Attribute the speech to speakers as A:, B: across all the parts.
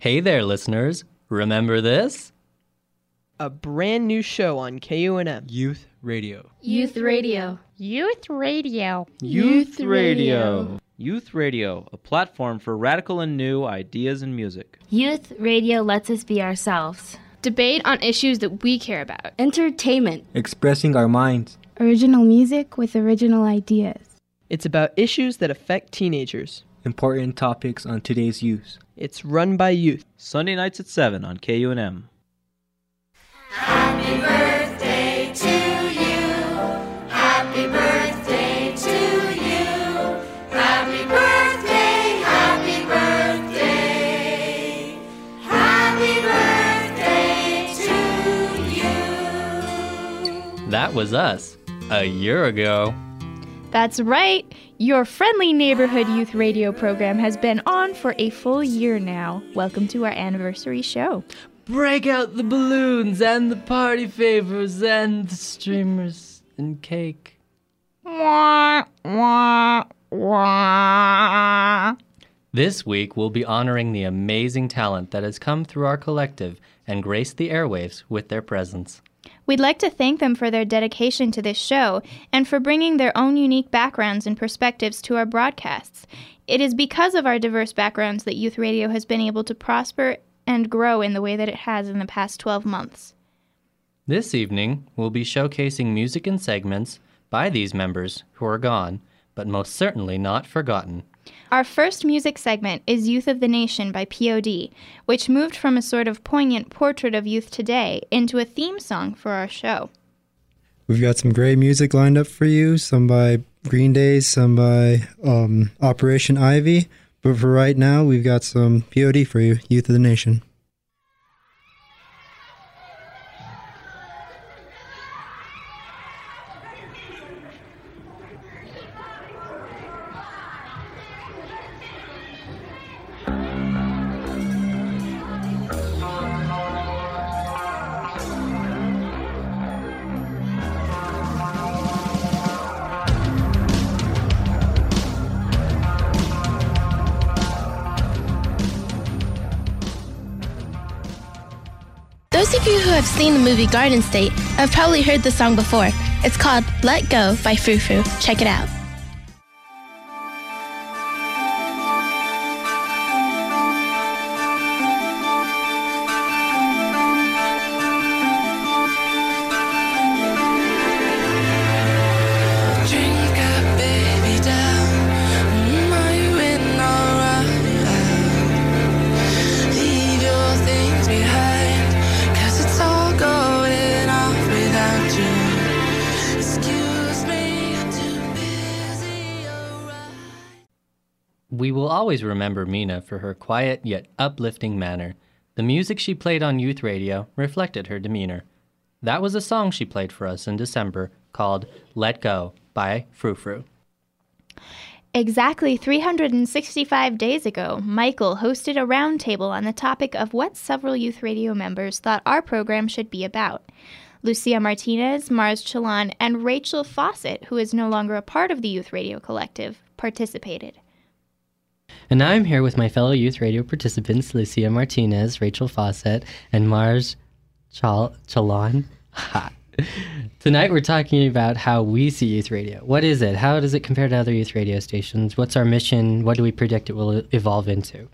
A: Hey there, listeners. Remember this?
B: A brand new show on KUNM.
C: Youth Radio.
D: Youth Radio.
E: Youth Radio.
F: Youth Radio. Youth Radio, a platform for radical and new ideas and music.
D: Youth Radio lets us be ourselves.
G: Debate on issues that we care about.
D: Entertainment.
C: Expressing our minds.
H: Original music with original ideas.
B: It's about issues that affect teenagers.
C: Important topics on today's youth.
B: It's run by youth.
F: Sunday nights at 7 on KUNM.
I: Happy birthday to you. Happy birthday to you. Happy birthday, happy birthday. Happy birthday to you.
A: That was us a year ago.
J: That's right. Your friendly neighborhood youth radio program has been on for a full year now. Welcome to our anniversary show.
A: Break out the balloons and the party favors and the streamers and cake.
J: Wah, wah, wah.
A: This week, we'll be honoring the amazing talent that has come through our collective and graced the airwaves with their presence.
J: We'd like to thank them for their dedication to this show and for bringing their own unique backgrounds and perspectives to our broadcasts. It is because of our diverse backgrounds that youth radio has been able to prosper and grow in the way that it has in the past 12 months.
A: This evening, we'll be showcasing music and segments by these members who are gone, but most certainly not forgotten.
J: Our first music segment is Youth of the Nation by POD, which moved from a sort of poignant portrait of youth today into a theme song for our show.
K: We've got some great music lined up for you, some by Green Day, some by um, Operation Ivy. But for right now, we've got some POD for you, Youth of the Nation.
L: Garden State have probably heard the song before. It's called Let Go by Frou. Check it out.
A: Remember Mina for her quiet yet uplifting manner. The music she played on youth radio reflected her demeanor. That was a song she played for us in December called Let Go by Frou Frou.
J: Exactly 365 days ago, Michael hosted a roundtable on the topic of what several youth radio members thought our program should be about. Lucia Martinez, Mars Chalan, and Rachel Fawcett, who is no longer a part of the Youth Radio Collective, participated.
M: And now I'm here with my fellow youth radio participants, Lucia Martinez, Rachel Fawcett, and Mars Chal- Chalon. Tonight we're talking about how we see youth radio. What is it? How does it compare to other youth radio stations? What's our mission? What do we predict it will evolve into?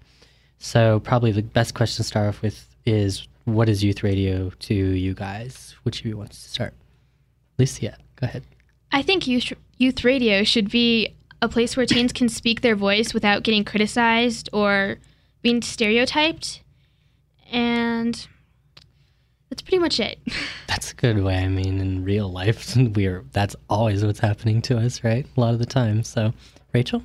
M: So, probably the best question to start off with is what is youth radio to you guys? Which of you wants to start? Lucia, go ahead.
G: I think youth, youth radio should be a place where teens can speak their voice without getting criticized or being stereotyped. And that's pretty much it.
M: That's a good way. I mean, in real life, we're that's always what's happening to us, right? A lot of the time. So, Rachel?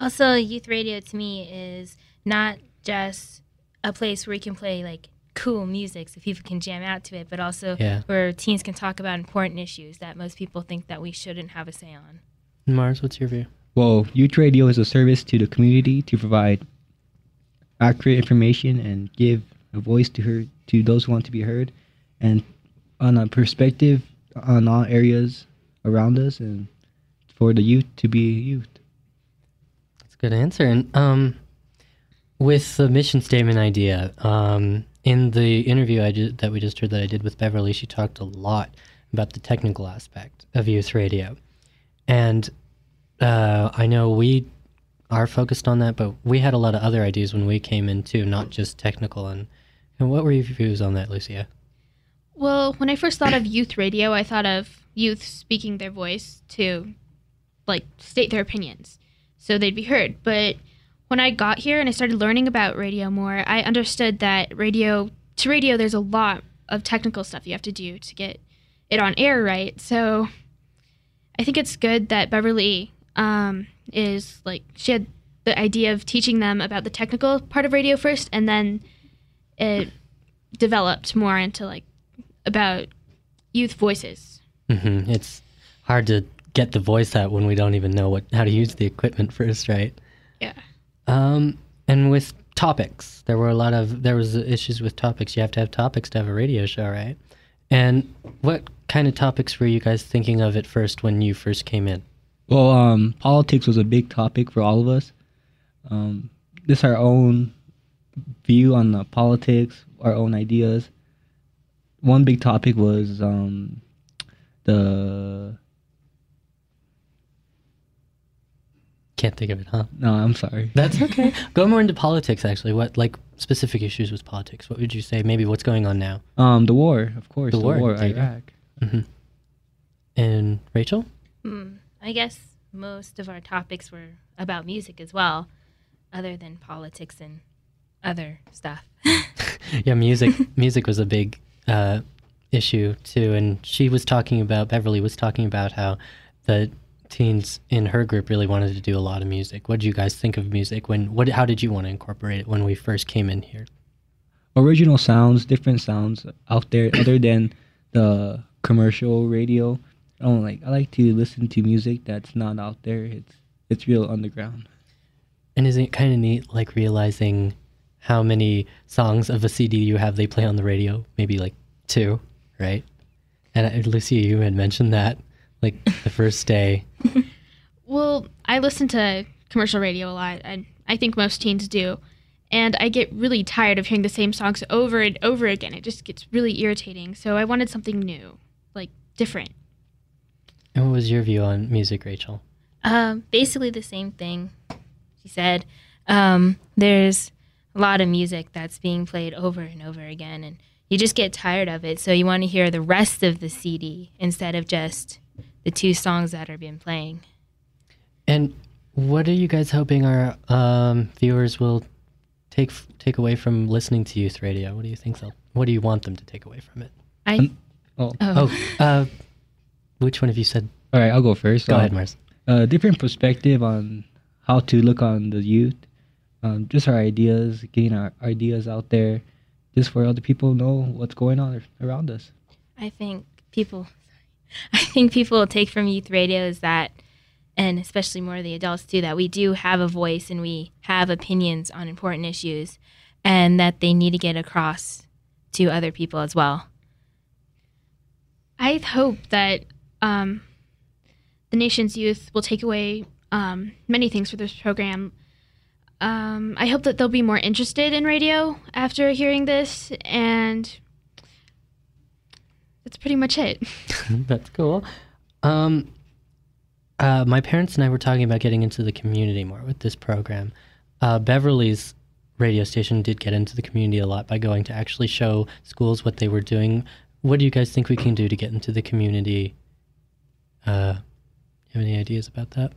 D: Also, youth radio to me is not just a place where you can play like cool music so people can jam out to it, but also
M: Yeah.
D: where teens can talk about important issues that most people think that we shouldn't have a say on.
M: Mars, what's your view?
N: Well, youth radio is a service to the community to provide accurate information and give a voice to her to those who want to be heard, and on a perspective on all areas around us, and for the youth to be youth.
M: That's a good answer. And um, with the mission statement idea, um, in the interview I ju- that we just heard that I did with Beverly, she talked a lot about the technical aspect of youth radio, and uh, I know we are focused on that, but we had a lot of other ideas when we came in too, not just technical. And, and what were your views on that, Lucia?
G: Well, when I first thought of youth radio, I thought of youth speaking their voice to like state their opinions so they'd be heard. But when I got here and I started learning about radio more, I understood that radio to radio there's a lot of technical stuff you have to do to get it on air right. So I think it's good that Beverly um, is like she had the idea of teaching them about the technical part of radio first and then it developed more into like about youth voices.
M: Mm-hmm. It's hard to get the voice out when we don't even know what how to use the equipment first, right?
G: Yeah.
M: Um, and with topics, there were a lot of there was issues with topics. You have to have topics to have a radio show, right? And what kind of topics were you guys thinking of at first when you first came in?
N: Well, um, politics was a big topic for all of us. Um, this our own view on the politics, our own ideas. One big topic was um, the.
M: Can't think of it, huh?
N: No, I'm sorry.
M: That's okay. Go more into politics, actually. What like specific issues with politics? What would you say? Maybe what's going on now?
N: Um, the war, of course.
M: The
N: The,
M: war,
N: war,
M: there you go.
N: Iraq.
M: hmm And Rachel?
D: Hmm, I guess most of our topics were about music as well, other than politics and other stuff.
M: yeah, music music was a big uh, issue too, and she was talking about Beverly was talking about how the teens in her group really wanted to do a lot of music. What did you guys think of music when? What? How did you want to incorporate it when we first came in here?
N: Original sounds, different sounds out there other than the commercial radio. I don't like. I like to listen to music that's not out there. It's it's real underground.
M: And isn't it kind of neat, like realizing how many songs of a CD you have they play on the radio? Maybe like two, right? And Lucia, you had mentioned that, like the first day.
G: Well, I listen to commercial radio a lot, and I think most teens do. And I get really tired of hearing the same songs over and over again. It just gets really irritating. So I wanted something new, like different.
M: And what was your view on music, Rachel?
D: Um, basically the same thing. She said, um, there's a lot of music that's being played over and over again, and you just get tired of it. So you want to hear the rest of the CD instead of just the two songs that are being playing.
M: And what are you guys hoping our um, viewers will take take away from listening to youth radio? What do you think they'll? What do you want them to take away from it?
D: I
N: Oh,
M: Oh, uh, which one of you said?
N: all right. I'll go first.
M: Go
N: Um,
M: ahead, Mars.
N: A different perspective on how to look on the youth. Um, just our ideas, getting our ideas out there, just for other people know what's going on around us.
D: I think people, I think people will take from youth radio is that, and especially more the adults too, that we do have a voice and we have opinions on important issues, and that they need to get across to other people as well.
G: I hope that um, the nation's youth will take away um, many things for this program. Um, I hope that they'll be more interested in radio after hearing this, and that's pretty much it.
M: That's cool. Um, uh, my parents and I were talking about getting into the community more with this program. Uh, Beverly's radio station did get into the community a lot by going to actually show schools what they were doing. What do you guys think we can do to get into the community? Uh, you have any ideas about that?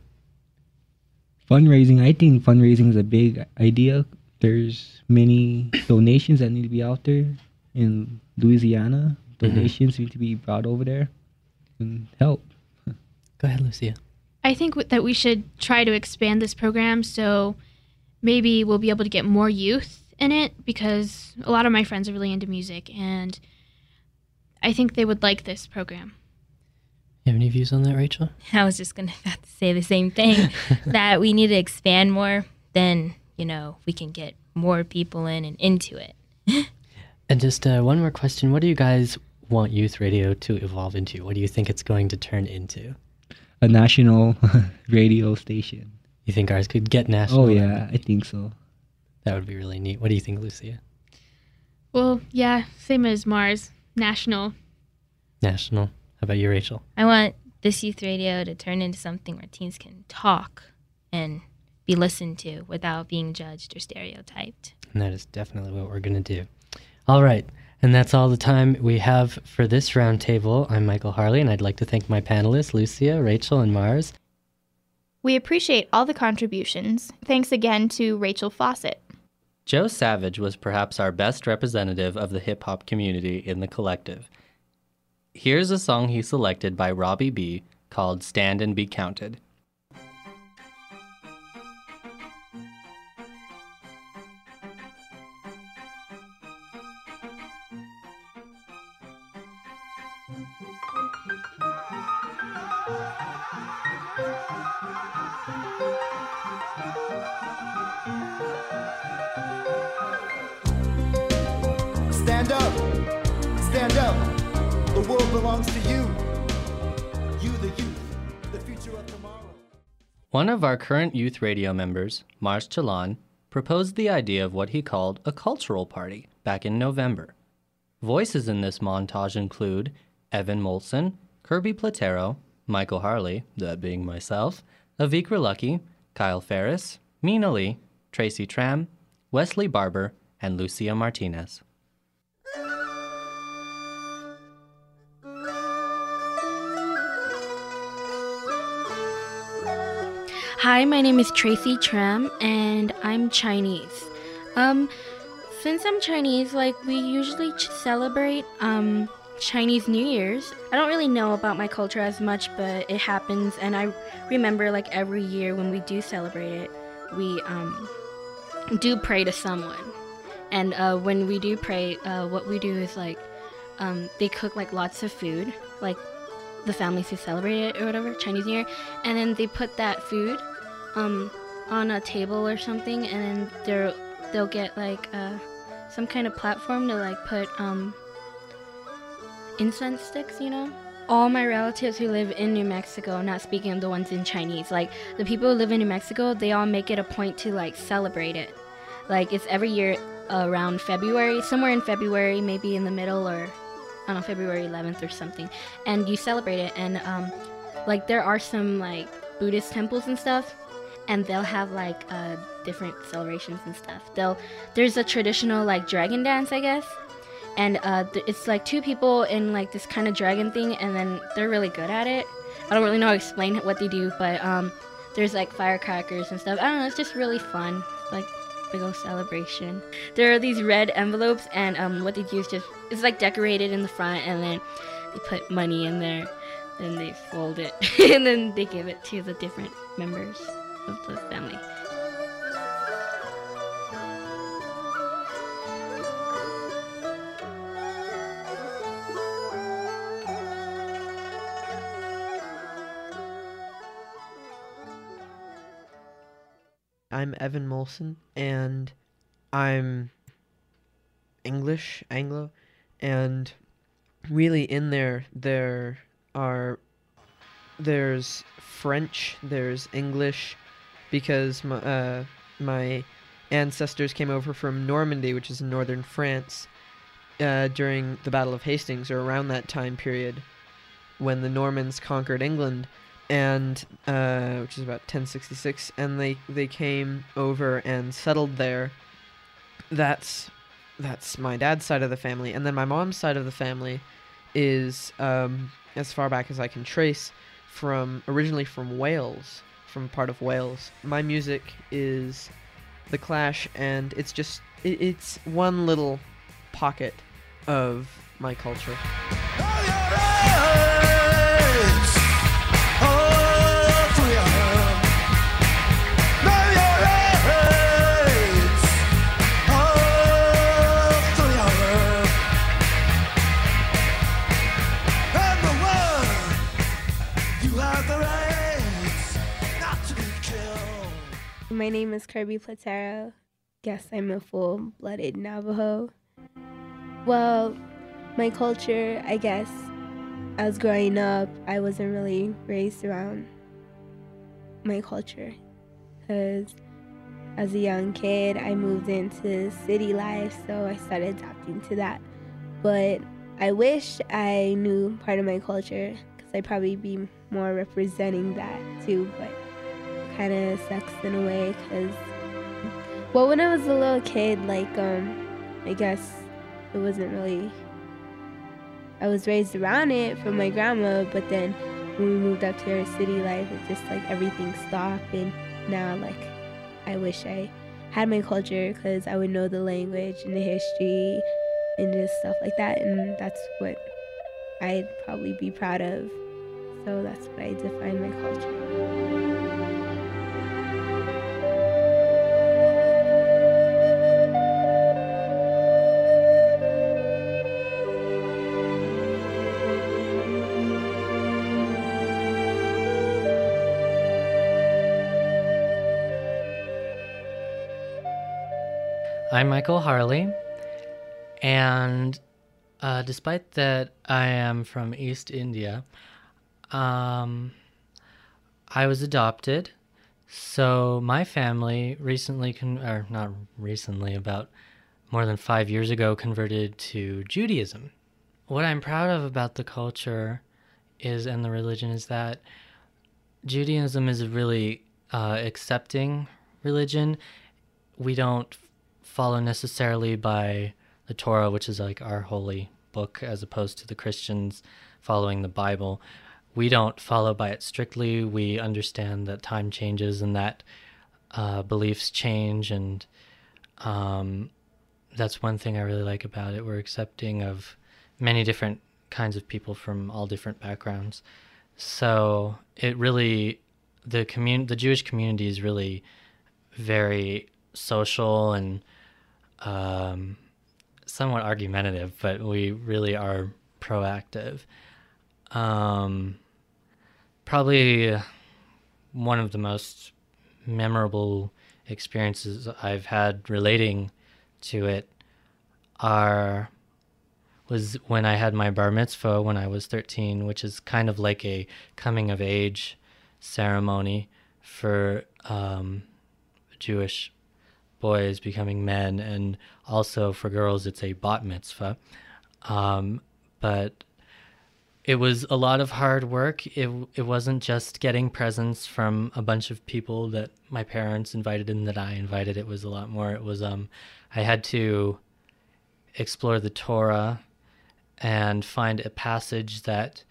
N: Fundraising. I think fundraising is a big idea. There's many donations that need to be out there in Louisiana. Donations need to be brought over there and help.
M: Go ahead, Lucia.
G: I think w- that we should try to expand this program so maybe we'll be able to get more youth in it because a lot of my friends are really into music and I think they would like this program.
M: You have any views on that, Rachel?
D: I was just gonna about to say the same thing that we need to expand more. Then you know we can get more people in and into it.
M: And just uh, one more question: What do you guys want youth radio to evolve into? What do you think it's going to turn into?
N: A national radio station.
M: You think ours could get national?
N: Oh yeah, I think so.
M: That would be really neat. What do you think, Lucia?
G: Well, yeah, same as Mars. National.
M: National. How about you, Rachel?
D: I want this youth radio to turn into something where teens can talk and be listened to without being judged or stereotyped.
M: And that is definitely what we're going to do. All right. And that's all the time we have for this roundtable. I'm Michael Harley, and I'd like to thank my panelists, Lucia, Rachel, and Mars.
J: We appreciate all the contributions. Thanks again to Rachel Fawcett.
A: Joe Savage was perhaps our best representative of the hip hop community in the collective. Here's a song he selected by Robbie B called Stand and Be Counted.
E: Stand up. Belongs to you. You, the youth, the future of tomorrow.
A: One of our current youth radio members, Mars Chalan, proposed the idea of what he called a cultural party back in November. Voices in this montage include Evan Molson, Kirby Platero, Michael Harley, that being myself, Avik Lucky, Kyle Ferris, Mina Lee, Tracy Tram, Wesley Barber, and Lucia Martinez.
O: Hi, my name is Tracy Tram, and I'm Chinese. Um, since I'm Chinese, like we usually ch- celebrate um Chinese New Year's. I don't really know about my culture as much, but it happens, and I remember like every year when we do celebrate it, we um do pray to someone, and uh, when we do pray, uh, what we do is like um they cook like lots of food, like the families who celebrate it or whatever Chinese New Year, and then they put that food um on a table or something, and then they'll they'll get like uh, some kind of platform to like put um incense sticks, you know. All my relatives who live in New Mexico, not speaking of the ones in Chinese, like the people who live in New Mexico, they all make it a point to like celebrate it. Like it's every year around February, somewhere in February, maybe in the middle or I don't know, February 11th or something. And you celebrate it and um like there are some like Buddhist temples and stuff and they'll have like uh, different celebrations and stuff. They'll there's a traditional like dragon dance, I guess, and uh, th- it's like two people in like this kind of dragon thing, and then they're really good at it. I don't really know how to explain what they do, but um, there's like firecrackers and stuff. I don't know. It's just really fun, like big old celebration. There are these red envelopes, and um, what they do is just it's like decorated in the front, and then they put money in there. Then they fold it, and then they give it to the different members of the family.
B: I'm Evan Molson, and I'm English, Anglo, and really in there there are there's French, there's English, because my uh, my ancestors came over from Normandy, which is in northern France, uh, during the Battle of Hastings or around that time period, when the Normans conquered England, and uh, which is about 1066, and they they came over and settled there. That's that's my dad's side of the family, and then my mom's side of the family is um, as far back as I can trace from originally from Wales, from part of Wales. My music is the Clash, and it's just it, it's one little pocket of my culture.
P: My name is Kirby Platero. Guess I'm a full blooded Navajo. Well, my culture, I guess, as growing up, I wasn't really raised around my culture. Because as a young kid, I moved into city life, so I started adapting to that. But I wish I knew part of my culture because I'd probably be more representing that too. But kind of sucks in a way because, well, when I was a little kid, like, um, I guess it wasn't really. I was raised around it from my grandma, but then when we moved up to our city life, it just like everything stopped, and now like I wish I had my culture because I would know the language and the history and just stuff like that, and that's what I'd probably be proud of. So that's what I define my culture.
A: I'm Michael Harley, and uh, despite that I am from East India, um, I was adopted. So my family recently, con- or not recently, about more than five years ago, converted to Judaism. What I'm proud of about the culture is and the religion is that Judaism is a really uh, accepting religion. We don't follow necessarily by the Torah, which is like our holy book, as opposed to the Christians following the Bible. We don't follow by it strictly. We understand that time changes and that uh, beliefs change, and um, that's one thing I really like about it. We're accepting of many different kinds of people from all different backgrounds. So it really, the commun- the Jewish community is really very social and um, somewhat argumentative, but we really are proactive. Um, probably one of the most memorable experiences I've had relating to it are was when I had my bar mitzvah when I was 13, which is kind of like a coming of age ceremony for um, Jewish boys becoming men, and also for girls, it's a bat mitzvah. Um, but it was a lot of hard work. It it wasn't just getting presents from a bunch of people that my parents invited and that I invited. It was a lot more. It was um, I had to explore the Torah and find a passage that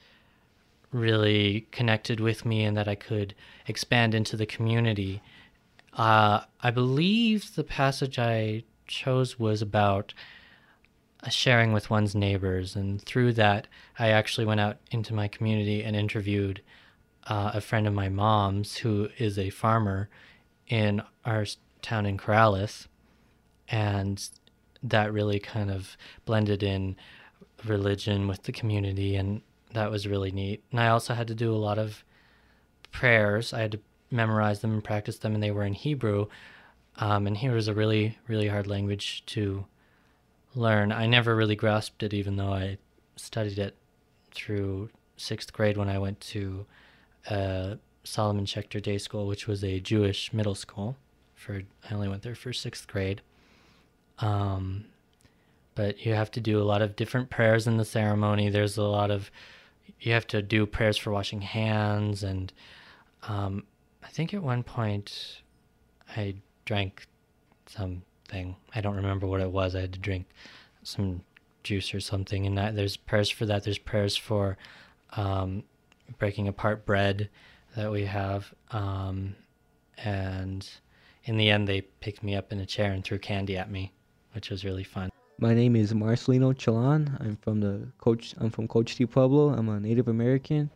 A: really connected with me and that I could expand into the community. Uh, I believe the passage I chose was about uh, sharing with one's neighbors, and through that, I actually went out into my community and interviewed uh, a friend of my mom's who is a farmer in our town in Corrales, and that really kind of blended in religion with the community, and that was really neat. And I also had to do a lot of prayers. I had to memorize them and practice them, and they were in Hebrew. Um, and Hebrew is a really, really hard language to learn. I never really grasped it, even though I studied it through sixth grade when I went to uh, Solomon Schechter Day School, which was a Jewish middle school. For I only went there for sixth grade. Um, but you have to do a lot of different prayers in the ceremony. There's a lot of you have to do prayers for washing hands, and um, think at one point I drank something. I don't remember what it was. I had to drink some juice or something, and there's prayers for that. There's prayers for um, breaking apart bread that we have, um, and in the end, they picked me up in a chair and threw candy at me, which was really fun.
N: My name is Marcelino Chalan. I'm from the coach. I'm from Cochiti Pueblo. I'm a Native American,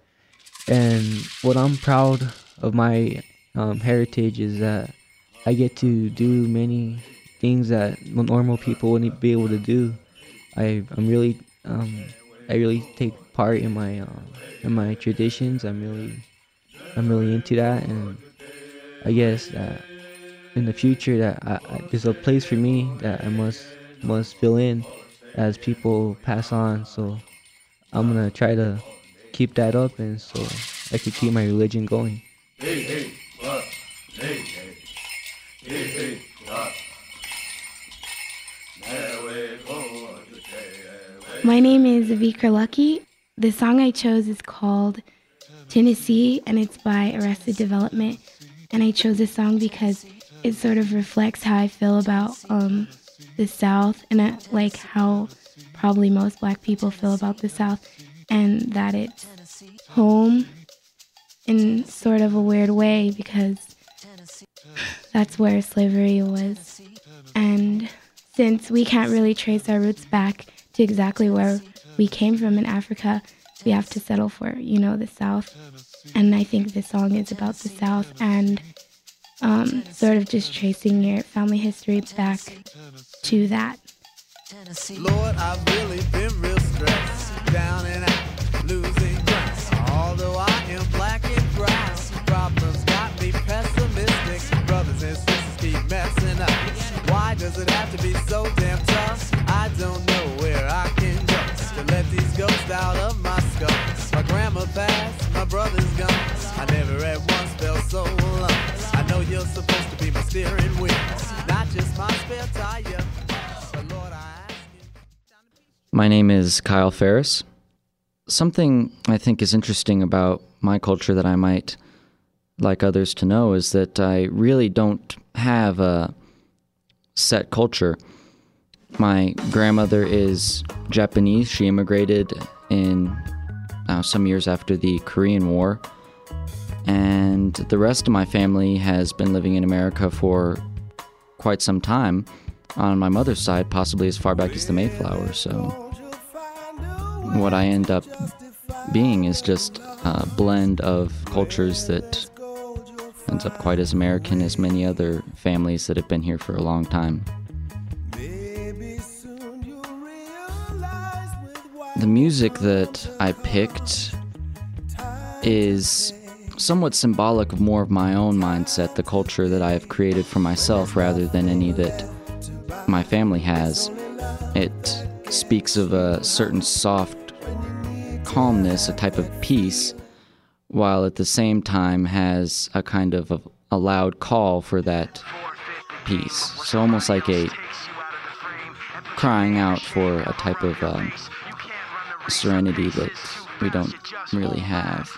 N: and what I'm proud of my um, heritage is that I get to do many things that normal people wouldn't be able to do. I I'm really um, I really take part in my uh, in my traditions. I'm really I'm really into that, and I guess that in the future that I, I, there's a place for me that I must must fill in as people pass on. So I'm gonna try to keep that up and so I could keep my religion going.
H: My name is Vikra Lucky. The song I chose is called Tennessee and it's by Arrested Development. And I chose this song because it sort of reflects how I feel about um, the South and uh, like how probably most black people feel about the South and that it's home in sort of a weird way because that's where slavery was. And since we can't really trace our roots back to exactly where we came from in Africa, we have to settle for, you know, the South. And I think this song is about the South and um, sort of just tracing your family history back to that.
I: Lord, does it have to be so damn tough? I don't know where I can to let these ghosts out of my skull. My grandma passed, my brother's gone. I never at once felt so alone. I know you're supposed to be my steering wheel, not just my spare tire.
F: My name is Kyle Ferris. Something I think is interesting about my culture that I might like others to know is that I really don't have a set culture. My grandmother is Japanese. She immigrated in uh, some years after the Korean War. And the rest of my family has been living in America for quite some time. On my mother's side, possibly as far back as the Mayflower. So, what I end up being is just a blend of cultures that ends up quite as American as many other families that have been here for a long time. The music that I picked is somewhat symbolic of more of my own mindset, the culture that I have created for myself rather than any that my family has. It speaks of a certain soft calmness, a type of peace, while at the same time has a kind of a, a loud call for that peace. So almost like a crying out for a type of um, serenity that we don't really have.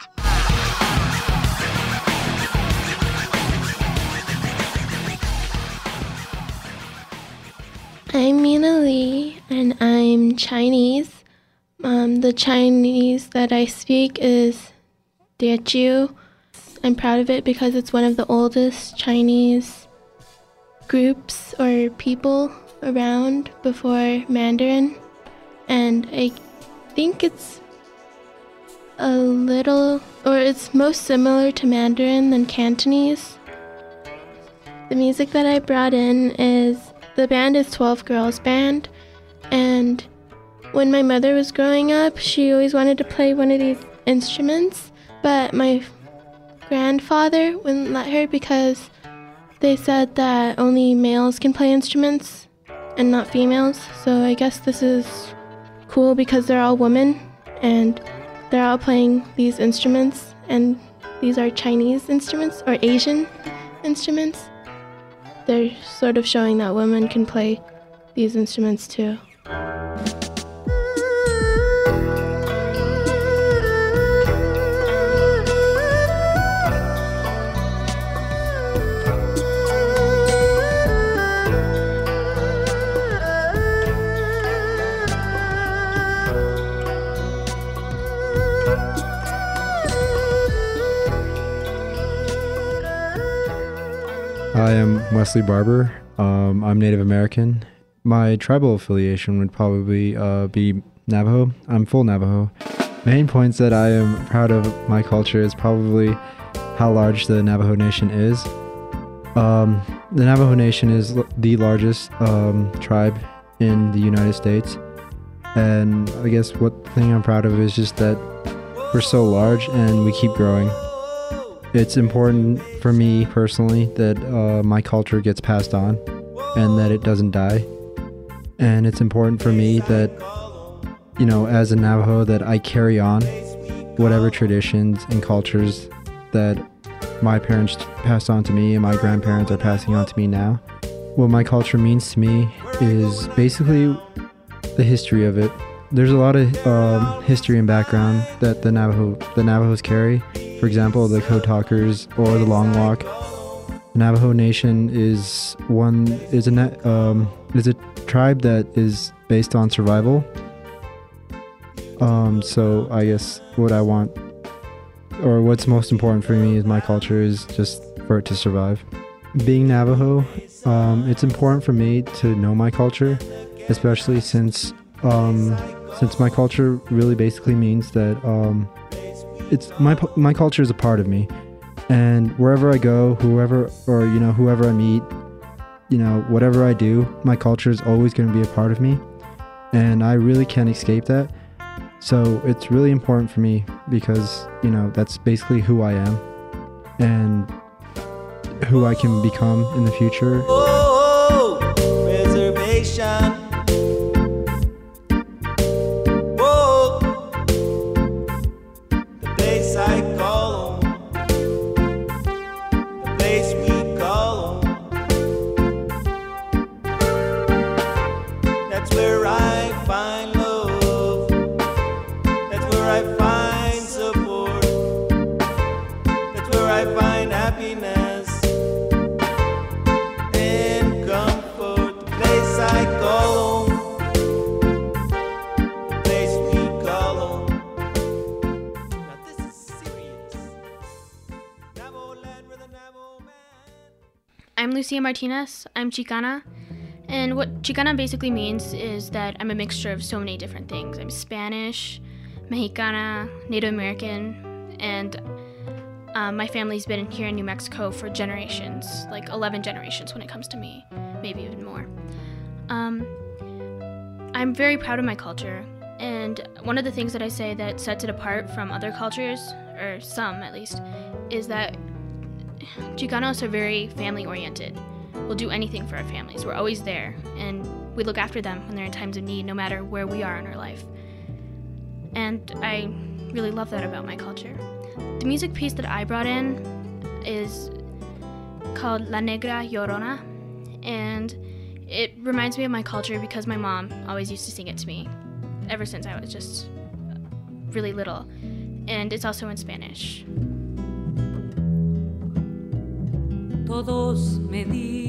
Q: I'm Mina Lee, and I'm Chinese. Um, the Chinese that I speak is Teochew. I'm proud of it because it's one of the oldest Chinese groups or people around before Mandarin, and I think it's a little, or it's most similar to Mandarin than Cantonese. The music that I brought in is the band is 12 Girls Band, and when my mother was growing up, she always wanted to play one of these instruments, but my grandfather wouldn't let her because they said that only males can play instruments and not females. So I guess this is cool because they're all women and they're all playing these instruments, and these are Chinese instruments or Asian instruments. They're sort of showing that women can play these instruments too.
K: I am Wesley Barber. Um, I'm Native American. My tribal affiliation would probably uh, be Navajo. I'm full Navajo. Main points that I am proud of my culture is probably how large the Navajo Nation is. Um, the Navajo Nation is the largest um, tribe in the United States, and I guess what thing I'm proud of is just that we're so large and we keep growing. It's important for me personally that uh, my culture gets passed on and that it doesn't die. And it's important for me that, you know, as a Navajo, that I carry on whatever traditions and cultures that my parents passed on to me and my grandparents are passing on to me now. What my culture means to me is basically the history of it there's a lot of um, history and background that the Navajo the Navajos carry. For example, the Code Talkers or the Long Walk. The Navajo Nation is one is a um, is a tribe that is based on survival. Um, so I guess what I want or what's most important for me is my culture is just for it to survive. Being Navajo, um, it's important for me to know my culture, especially since um, since my culture really basically means that um, it's my my culture is a part of me, and wherever I go, whoever or you know whoever I meet, you know whatever I do, my culture is always going to be a part of me, and I really can't escape that. So it's really important for me because you know that's basically who I am, and who I can become in the future.
G: Martinez. I'm Chicana. And what Chicana basically means is that I'm a mixture of so many different things. I'm Spanish, Mexicana, Native American, and um, my family's been here in New Mexico for generations like 11 generations when it comes to me, maybe even more. Um, I'm very proud of my culture. And one of the things that I say that sets it apart from other cultures, or some at least, is that Chicanos are very family oriented. We'll do anything for our families. We're always there, and we look after them when they're in times of need, no matter where we are in our life. And I really love that about my culture. The music piece that I brought in is called La Negra Llorona, and it reminds me of my culture because my mom always used to sing it to me ever since I was just really little. And it's also in Spanish.
R: Todos me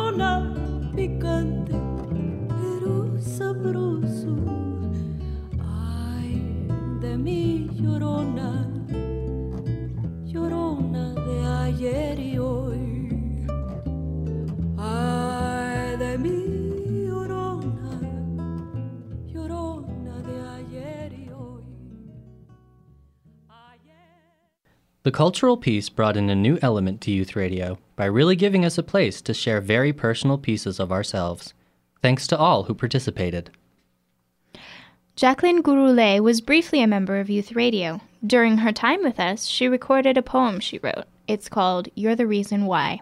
R: llorona, llorona de ayer y hoy. Ay, de mi llorona, llorona de ayer y hoy.
A: The cultural piece brought in a new element to youth radio by really giving us a place to share very personal pieces of ourselves. Thanks to all who participated.
J: Jacqueline Gouroulet was briefly a member of Youth Radio. During her time with us, she recorded a poem she wrote. It's called You're the Reason Why.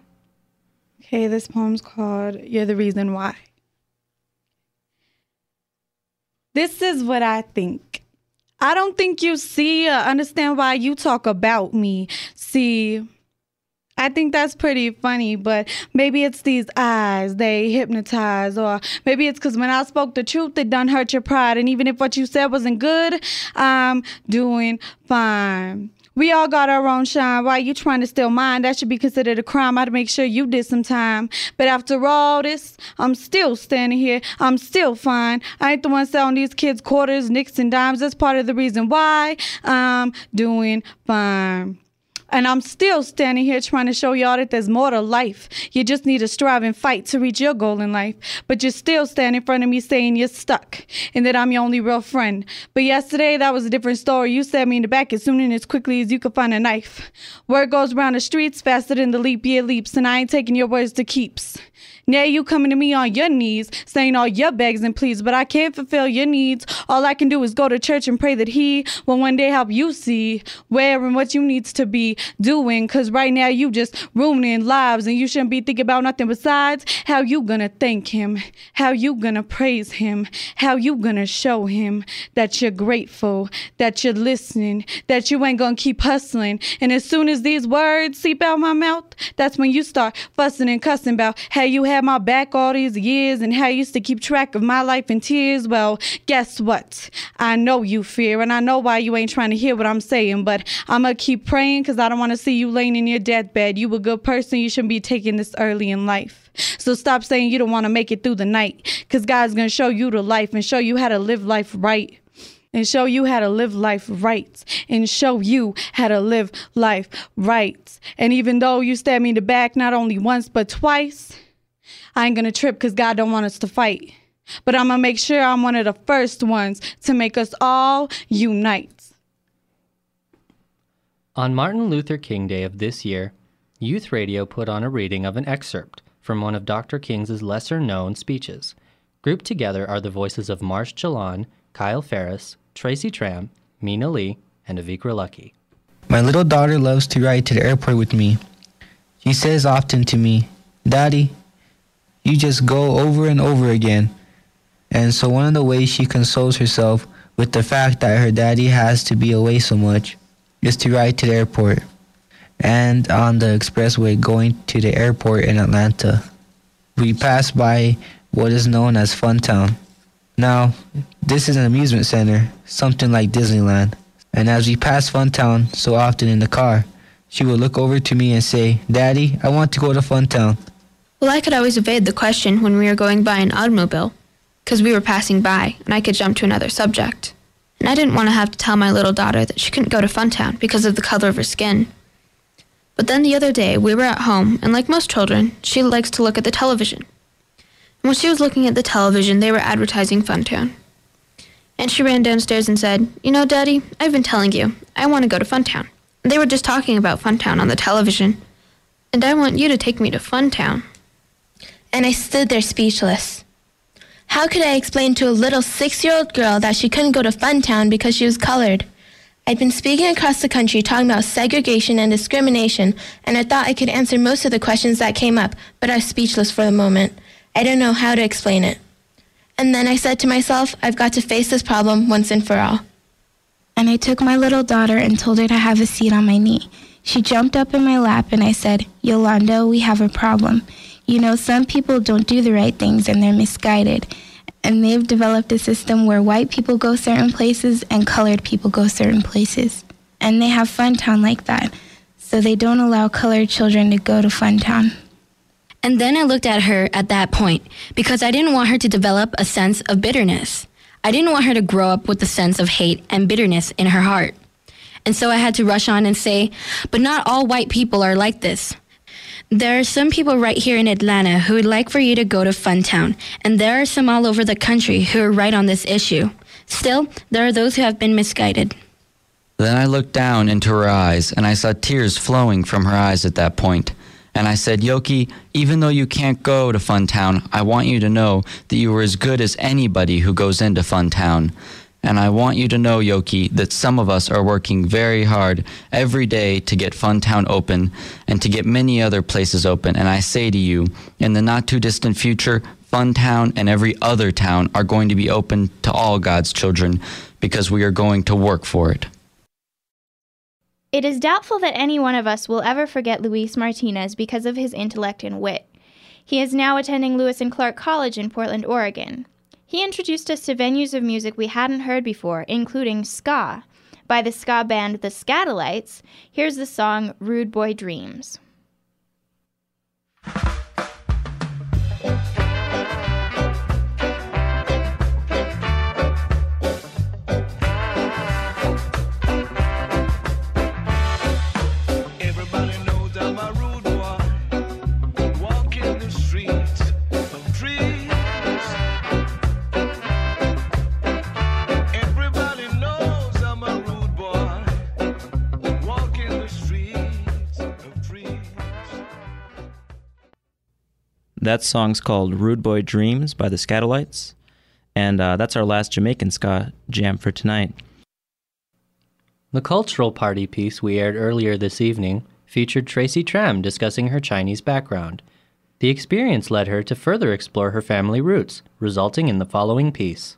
S: Okay, this poem's called You're the Reason Why. This is what I think. I don't think you see or understand why you talk about me. See, I think that's pretty funny, but maybe it's these eyes, they hypnotize, or maybe it's because when I spoke the truth, it done hurt your pride. And even if what you said wasn't good, I'm doing fine. We all got our own shine. Why you trying to steal mine? That should be considered a crime. I'd make sure you did some time. But after all this, I'm still standing here. I'm still fine. I ain't the one selling these kids quarters, nicks, and dimes. That's part of the reason why I'm doing fine. And I'm still standing here trying to show y'all that there's more to life. You just need to strive and fight to reach your goal in life. But you're still standing in front of me saying you're stuck and that I'm your only real friend. But yesterday, that was a different story. You stabbed me in the back as soon and as quickly as you could find a knife. Word goes around the streets faster than the leap year leaps, and I ain't taking your words to keeps. Now you coming to me on your knees, saying all your begs and pleas, but I can't fulfill your needs. All I can do is go to church and pray that He will one day help you see where and what you needs to be doing. Cause right now you just ruining lives and you shouldn't be thinking about nothing besides how you gonna thank Him, how you gonna praise Him, how you gonna show Him that you're grateful, that you're listening, that you ain't gonna keep hustling. And as soon as these words seep out my mouth, that's when you start fussing and cussing about how you had my back all these years and how you used to keep track of my life in tears. Well, guess what? I know you fear and I know why you ain't trying to hear what I'm saying, but I'm gonna keep praying because I don't want to see you laying in your deathbed. You a good person. You shouldn't be taking this early in life. So stop saying you don't want to make it through the night because God's gonna show you the life and show you how to live life right and show you how to live life right and show you how to live life right. And even though you stab me in the back not only once but twice, I ain't gonna trip because God don't want us to fight. But I'm gonna make sure I'm one of the first ones to make us all unite.
A: On Martin Luther King Day of this year, Youth Radio put on a reading of an excerpt from one of Dr. King's lesser known speeches. Grouped together are the voices of Marsh Chalon, Kyle Ferris, Tracy Tram, Mina Lee, and Avikra Lucky.
T: My little daughter loves to ride to the airport with me. She says often to me, Daddy, you just go over and over again. And so one of the ways she consoles herself with the fact that her daddy has to be away so much is to ride to the airport and on the expressway going to the airport in Atlanta. We pass by what is known as Funtown. Now, this is an amusement center, something like Disneyland. And as we pass Funtown so often in the car, she would look over to me and say, Daddy, I want to go to Funtown.
U: Well, I could always evade the question when we were going by an automobile, because we were passing by, and I could jump to another subject. And I didn't want to have to tell my little daughter that she couldn't go to Funtown because of the color of her skin. But then the other day, we were at home, and like most children, she likes to look at the television. And when she was looking at the television, they were advertising Funtown. And she ran downstairs and said, You know, Daddy, I've been telling you, I want to go to Funtown. They were just talking about Funtown on the television. And I want you to take me to Funtown.
V: And I stood there speechless. How could I explain to a little six year old girl that she couldn't go to Funtown because she was colored? I'd been speaking across the country talking about segregation and discrimination, and I thought I could answer most of the questions that came up, but I was speechless for the moment. I didn't know how to explain it. And then I said to myself, I've got to face this problem once and for all.
H: And I took my little daughter and told her to have a seat on my knee. She jumped up in my lap and I said, Yolanda, we have a problem. You know, some people don't do the right things and they're misguided. And they've developed a system where white people go certain places and colored people go certain places. And they have Fun Town like that. So they don't allow colored children to go to Fun Town.
O: And then I looked at her at that point because I didn't want her to develop a sense of bitterness. I didn't want her to grow up with a sense of hate and bitterness in her heart. And so I had to rush on and say, but not all white people are like this. There are some people right here in Atlanta who would like for you to go to Funtown, and there are some all over the country who are right on this issue. Still, there are those who have been misguided.
F: Then I looked down into her eyes, and I saw tears flowing from her eyes at that point. And I said, Yoki, even though you can't go to Funtown, I want you to know that you are as good as anybody who goes into Funtown. And I want you to know, Yoki, that some of us are working very hard every day to get Funtown open and to get many other places open. And I say to you, in the not too distant future, Funtown and every other town are going to be open to all God's children because we are going to work for it.
J: It is doubtful that any one of us will ever forget Luis Martinez because of his intellect and wit. He is now attending Lewis and Clark College in Portland, Oregon. He introduced us to venues of music we hadn't heard before, including ska. By the ska band The Skatalites, here's the song Rude Boy Dreams.
W: That song's called Rude Boy Dreams by the Skatalites. And uh, that's our last Jamaican ska jam for tonight.
A: The cultural party piece we aired earlier this evening featured Tracy Tram discussing her Chinese background. The experience led her to further explore her family roots, resulting in the following piece.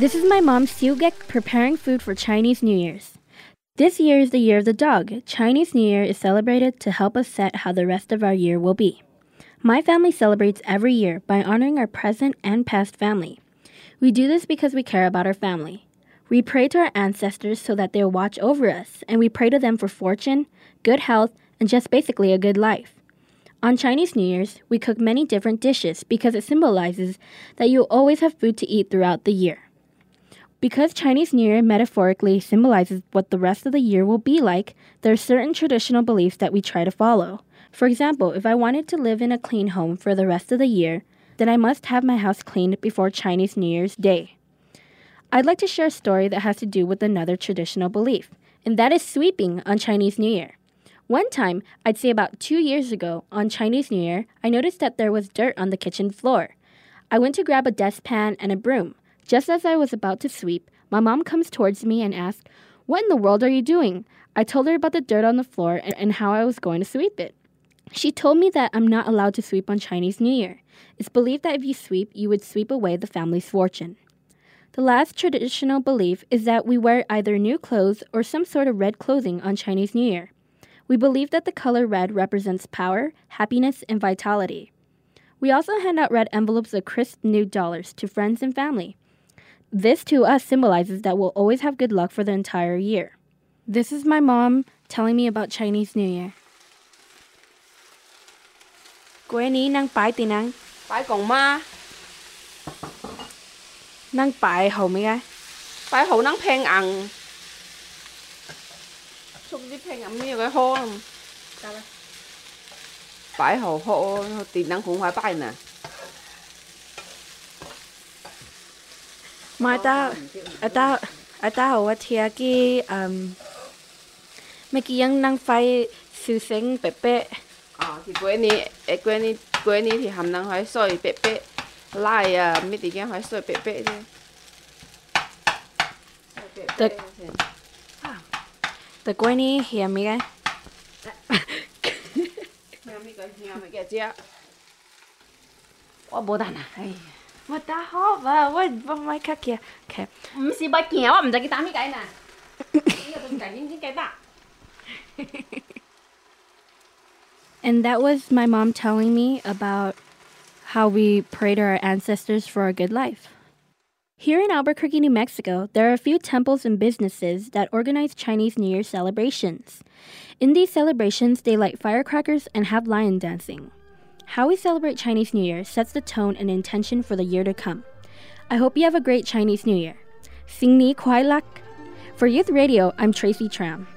O: This is my mom, Siugek, preparing food for Chinese New Year's. This year is the year of the dog. Chinese New Year is celebrated to help us set how the rest of our year will be. My family celebrates every year by honoring our present and past family. We do this because we care about our family. We pray to our ancestors so that they'll watch over us, and we pray to them for fortune, good health, and just basically a good life. On Chinese New Year's, we cook many different dishes because it symbolizes that you'll always have food to eat throughout the year. Because Chinese New Year metaphorically symbolizes what the rest of the year will be like, there are certain traditional beliefs that we try to follow. For example, if I wanted to live in a clean home for the rest of the year, then I must have my house cleaned before Chinese New Year's Day. I'd like to share a story that has to do with another traditional belief, and that is sweeping on Chinese New Year. One time, I'd say about two years ago, on Chinese New Year, I noticed that there was dirt on the kitchen floor. I went to grab a dustpan and a broom. Just as I was about to sweep, my mom comes towards me and asks, What in the world are you doing? I told her about the dirt on the floor and, how I was going to sweep it. She told me that I'm not allowed to sweep on Chinese New Year. It's believed that if you sweep, you would sweep away the family's fortune. The last traditional belief is that we wear either new clothes or some sort of red clothing on Chinese New Year. We believe that the color red represents power, happiness, and vitality. We also hand out red envelopes of crisp new dollars to friends and family. This to us symbolizes that we'll always have good luck for the entire year. This is my mom telling me about Chinese New Year.
X: Quê ní năng bái tì năng Bái còn ma. Năng bái hầu mấy cái Bái hầu năng phèn ăn Xúc đi phèn ăn mấy cái hô lắm Bái hô tì năng cũng phải bái nè
O: มาตาอาตาอาตาว่าเทียกี้อื
X: มเมื่อกี้ยังนั่งไฟซื้อเซ็งเป๊ะอ๋อที่กวนี่
O: ไอ้กวนี่กว
X: นี่ที่ทำนั่งหอยซอยเป๊ะไล่อะ
O: ไม่ติแกหอยซอยเป๊ะๆเลยแต่
X: แ
O: ต่กวนี่เหี่ยมีไง
X: เหี่ยมีก็เหี่ยมีแกเจ้าว่าโบดานะไอ้ Một
O: and that was my mom telling me about how we pray to our ancestors for a good life. Here in Albuquerque, New Mexico, there are a few temples and businesses that organize Chinese New Year celebrations. In these celebrations, they light firecrackers and have lion dancing. How we celebrate Chinese New Year sets the tone and intention for the year to come. I hope you have a great Chinese New Year. Sing Ni Kwai Lak. For Youth Radio, I'm Tracy Tram.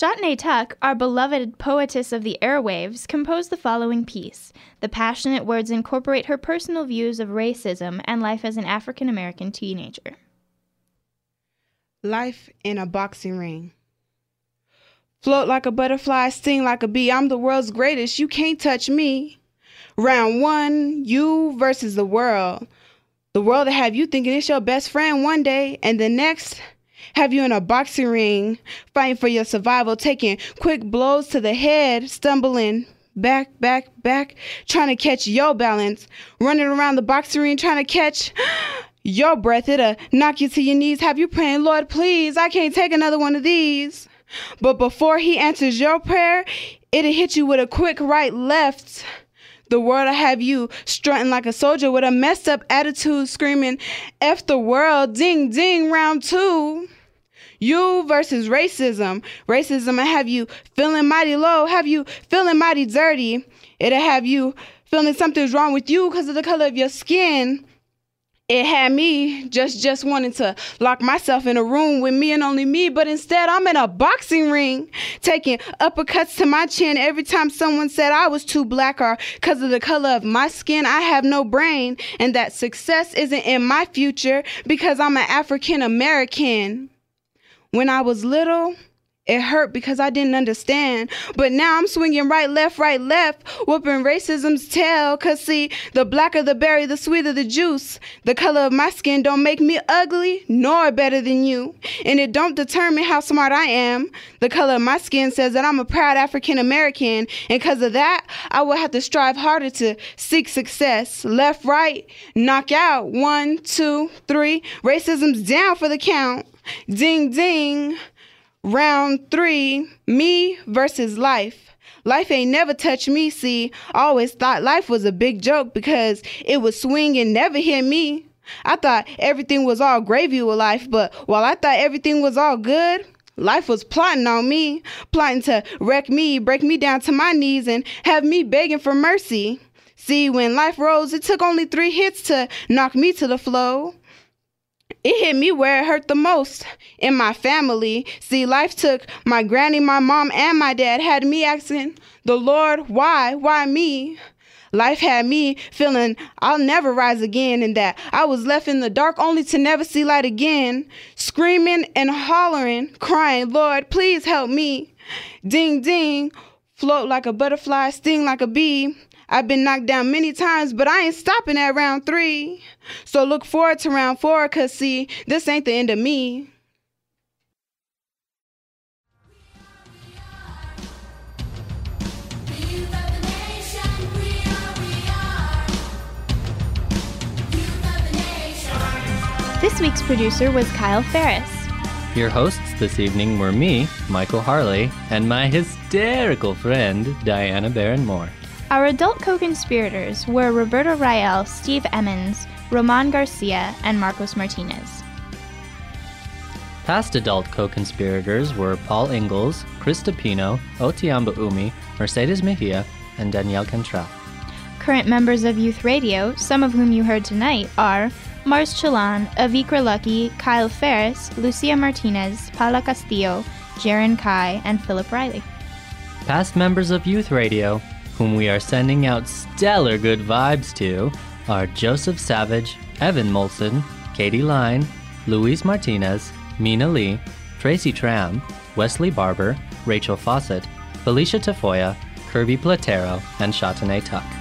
J: Shatney Tuck, our beloved poetess of the airwaves, composed the following piece. The passionate words incorporate her personal views of racism and life as an African American teenager.
Y: Life in a boxing ring. Float like a butterfly, sting like a bee. I'm the world's greatest. You can't touch me. Round one, you versus the world. The world to have you thinking it's your best friend one day, and the next, have you in a boxing ring, fighting for your survival, taking quick blows to the head, stumbling back, back, back, trying to catch your balance, running around the boxing ring trying to catch your breath. It'll knock you to your knees, have you praying, Lord, please, I can't take another one of these. But before he answers your prayer, it'll hit you with a quick right, left. The world will have you strutting like a soldier with a messed up attitude, screaming, F the world, ding, ding, round two. You versus racism. Racism will have you feeling mighty low, have you feeling mighty dirty. It'll have you feeling something's wrong with you because of the color of your skin it had me just just wanting to lock myself in a room with me and only me but instead i'm in a boxing ring taking uppercuts to my chin every time someone said i was too black or because of the color of my skin. I have no brain and that success isn't in my future because i'm an african american when i was little it hurt because I didn't understand. But now I'm swinging right, left, right, left, whooping racism's tail. Cause see, the blacker the berry, the sweeter the juice. The color of my skin don't make me ugly nor better than you. And it don't determine how smart I am. The color of my skin says that I'm a proud African American. And cause of that, I will have to strive harder to seek success. Left, right, knock out. One, two, three. Racism's down for the count. Ding, ding. Round three, me versus life. Life ain't never touched me, see. Always thought life was a big joke because it would swing and never hit me. I thought everything was all gravy with life, but while I thought everything was all good, life was plotting on me, plotting to wreck me, break me down to my knees, and have me begging for mercy. See, when life rose, it took only three hits to knock me to the floor. It hit me where it hurt the most in my family. See, life took my granny, my mom, and my dad, had me asking the Lord, why? Why me? Life had me feeling I'll never rise again, and that I was left in the dark only to never see light again. Screaming and hollering, crying, Lord, please help me. Ding, ding, float like a butterfly, sting like a bee. I've been knocked down many times, but I ain't stopping at round three. So look forward to round four, cause see, this ain't the end of me.
J: This week's producer was Kyle Ferris.
A: Your hosts this evening were me, Michael Harley, and my hysterical friend, Diana Barron Moore.
J: Our adult co conspirators were Roberto Rael, Steve Emmons, Roman Garcia, and Marcos Martinez.
A: Past adult co conspirators were Paul Ingalls, Krista Pino, Otiamba Umi, Mercedes Mejia, and Danielle Cantrell.
J: Current members of Youth Radio, some of whom you heard tonight, are Mars Chalan, Avikra Lucky, Kyle Ferris, Lucia Martinez, Paula Castillo, Jaron Kai, and Philip Riley.
A: Past members of Youth Radio, whom we are sending out stellar good vibes to, are Joseph Savage, Evan Molson, Katie Line, Luis Martinez, Mina Lee, Tracy Tram, Wesley Barber, Rachel Fawcett, Felicia Tafoya, Kirby Platero, and Chatane Tuck.